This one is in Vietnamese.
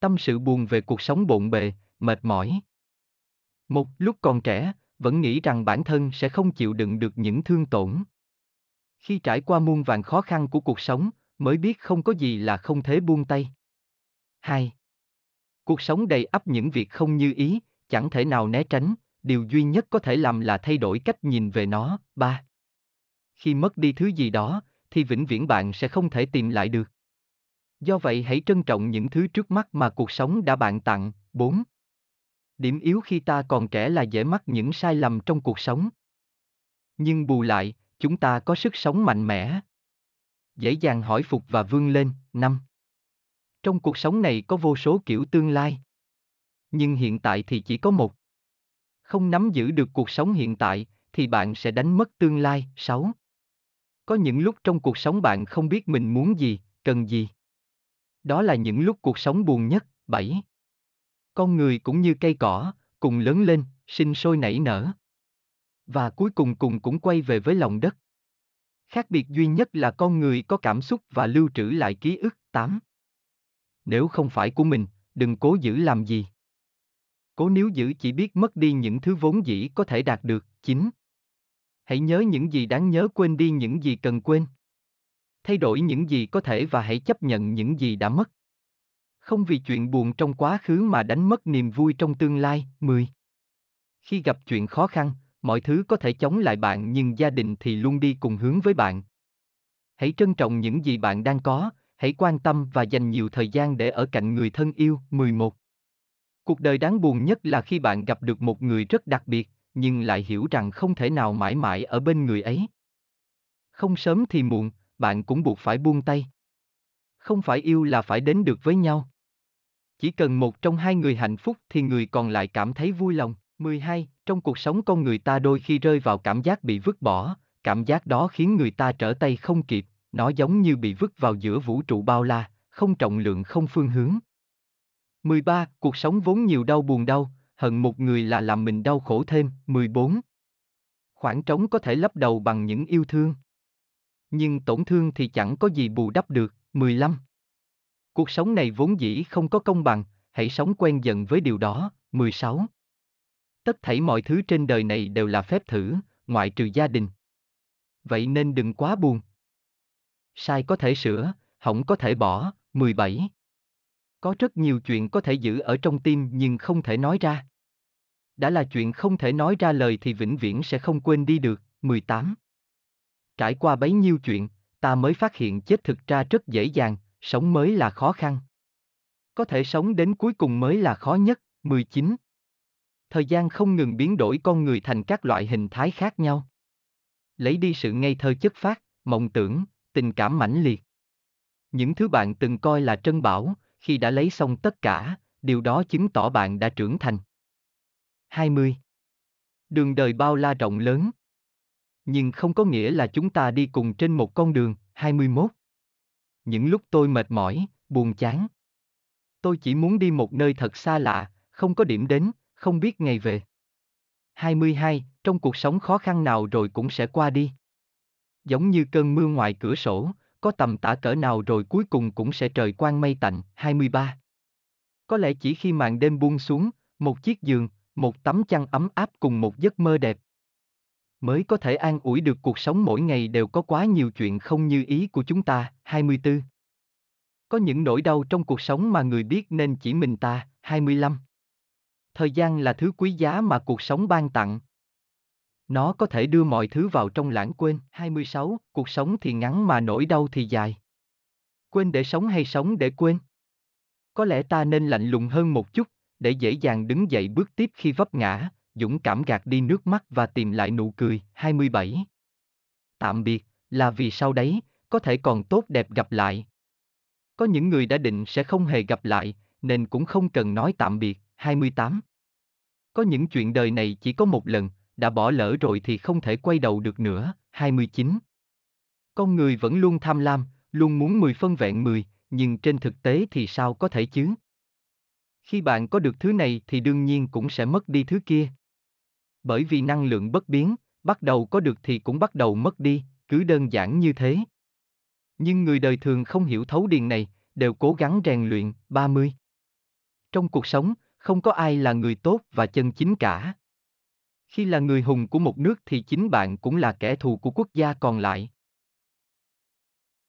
Tâm sự buồn về cuộc sống bộn bề, mệt mỏi. Một lúc còn trẻ, vẫn nghĩ rằng bản thân sẽ không chịu đựng được những thương tổn. Khi trải qua muôn vàn khó khăn của cuộc sống, mới biết không có gì là không thể buông tay. 2. Cuộc sống đầy ắp những việc không như ý, chẳng thể nào né tránh, điều duy nhất có thể làm là thay đổi cách nhìn về nó. 3. Khi mất đi thứ gì đó, thì vĩnh viễn bạn sẽ không thể tìm lại được. Do vậy hãy trân trọng những thứ trước mắt mà cuộc sống đã bạn tặng. 4. Điểm yếu khi ta còn trẻ là dễ mắc những sai lầm trong cuộc sống. Nhưng bù lại, chúng ta có sức sống mạnh mẽ. Dễ dàng hỏi phục và vươn lên. 5. Trong cuộc sống này có vô số kiểu tương lai. Nhưng hiện tại thì chỉ có một. Không nắm giữ được cuộc sống hiện tại, thì bạn sẽ đánh mất tương lai. 6. Có những lúc trong cuộc sống bạn không biết mình muốn gì, cần gì. Đó là những lúc cuộc sống buồn nhất. 7. Con người cũng như cây cỏ, cùng lớn lên, sinh sôi nảy nở. Và cuối cùng cùng cũng quay về với lòng đất. Khác biệt duy nhất là con người có cảm xúc và lưu trữ lại ký ức. 8. Nếu không phải của mình, đừng cố giữ làm gì. Cố níu giữ chỉ biết mất đi những thứ vốn dĩ có thể đạt được. 9. Hãy nhớ những gì đáng nhớ quên đi những gì cần quên. Thay đổi những gì có thể và hãy chấp nhận những gì đã mất. Không vì chuyện buồn trong quá khứ mà đánh mất niềm vui trong tương lai. 10. Khi gặp chuyện khó khăn, mọi thứ có thể chống lại bạn nhưng gia đình thì luôn đi cùng hướng với bạn. Hãy trân trọng những gì bạn đang có, hãy quan tâm và dành nhiều thời gian để ở cạnh người thân yêu. 11. Cuộc đời đáng buồn nhất là khi bạn gặp được một người rất đặc biệt, nhưng lại hiểu rằng không thể nào mãi mãi ở bên người ấy. Không sớm thì muộn, bạn cũng buộc phải buông tay. Không phải yêu là phải đến được với nhau. Chỉ cần một trong hai người hạnh phúc thì người còn lại cảm thấy vui lòng. 12. Trong cuộc sống con người ta đôi khi rơi vào cảm giác bị vứt bỏ, cảm giác đó khiến người ta trở tay không kịp, nó giống như bị vứt vào giữa vũ trụ bao la, không trọng lượng không phương hướng. 13. Cuộc sống vốn nhiều đau buồn đau, hận một người là làm mình đau khổ thêm. 14. Khoảng trống có thể lấp đầu bằng những yêu thương. Nhưng tổn thương thì chẳng có gì bù đắp được. 15. Cuộc sống này vốn dĩ không có công bằng, hãy sống quen dần với điều đó. 16. Tất thảy mọi thứ trên đời này đều là phép thử, ngoại trừ gia đình. Vậy nên đừng quá buồn. Sai có thể sửa, hỏng có thể bỏ. 17. Có rất nhiều chuyện có thể giữ ở trong tim nhưng không thể nói ra. Đã là chuyện không thể nói ra lời thì vĩnh viễn sẽ không quên đi được. 18. Trải qua bấy nhiêu chuyện, ta mới phát hiện chết thực ra rất dễ dàng, sống mới là khó khăn. Có thể sống đến cuối cùng mới là khó nhất. 19. Thời gian không ngừng biến đổi con người thành các loại hình thái khác nhau. Lấy đi sự ngây thơ chất phát, mộng tưởng, tình cảm mãnh liệt. Những thứ bạn từng coi là trân bảo, khi đã lấy xong tất cả, điều đó chứng tỏ bạn đã trưởng thành. 20. Đường đời bao la rộng lớn. Nhưng không có nghĩa là chúng ta đi cùng trên một con đường. 21. Những lúc tôi mệt mỏi, buồn chán. Tôi chỉ muốn đi một nơi thật xa lạ, không có điểm đến, không biết ngày về. 22. Trong cuộc sống khó khăn nào rồi cũng sẽ qua đi. Giống như cơn mưa ngoài cửa sổ, có tầm tả cỡ nào rồi cuối cùng cũng sẽ trời quang mây tạnh. 23. Có lẽ chỉ khi màn đêm buông xuống, một chiếc giường, một tấm chăn ấm áp cùng một giấc mơ đẹp, mới có thể an ủi được cuộc sống mỗi ngày đều có quá nhiều chuyện không như ý của chúng ta. 24. Có những nỗi đau trong cuộc sống mà người biết nên chỉ mình ta. 25. Thời gian là thứ quý giá mà cuộc sống ban tặng. Nó có thể đưa mọi thứ vào trong lãng quên. 26. Cuộc sống thì ngắn mà nỗi đau thì dài. Quên để sống hay sống để quên? Có lẽ ta nên lạnh lùng hơn một chút, để dễ dàng đứng dậy bước tiếp khi vấp ngã, dũng cảm gạt đi nước mắt và tìm lại nụ cười. 27. Tạm biệt, là vì sau đấy, có thể còn tốt đẹp gặp lại. Có những người đã định sẽ không hề gặp lại, nên cũng không cần nói tạm biệt. 28. Có những chuyện đời này chỉ có một lần, đã bỏ lỡ rồi thì không thể quay đầu được nữa. 29. Con người vẫn luôn tham lam, luôn muốn 10 phân vẹn 10, nhưng trên thực tế thì sao có thể chứ? Khi bạn có được thứ này thì đương nhiên cũng sẽ mất đi thứ kia. Bởi vì năng lượng bất biến, bắt đầu có được thì cũng bắt đầu mất đi, cứ đơn giản như thế. Nhưng người đời thường không hiểu thấu điền này, đều cố gắng rèn luyện. 30. Trong cuộc sống, không có ai là người tốt và chân chính cả. Khi là người hùng của một nước thì chính bạn cũng là kẻ thù của quốc gia còn lại.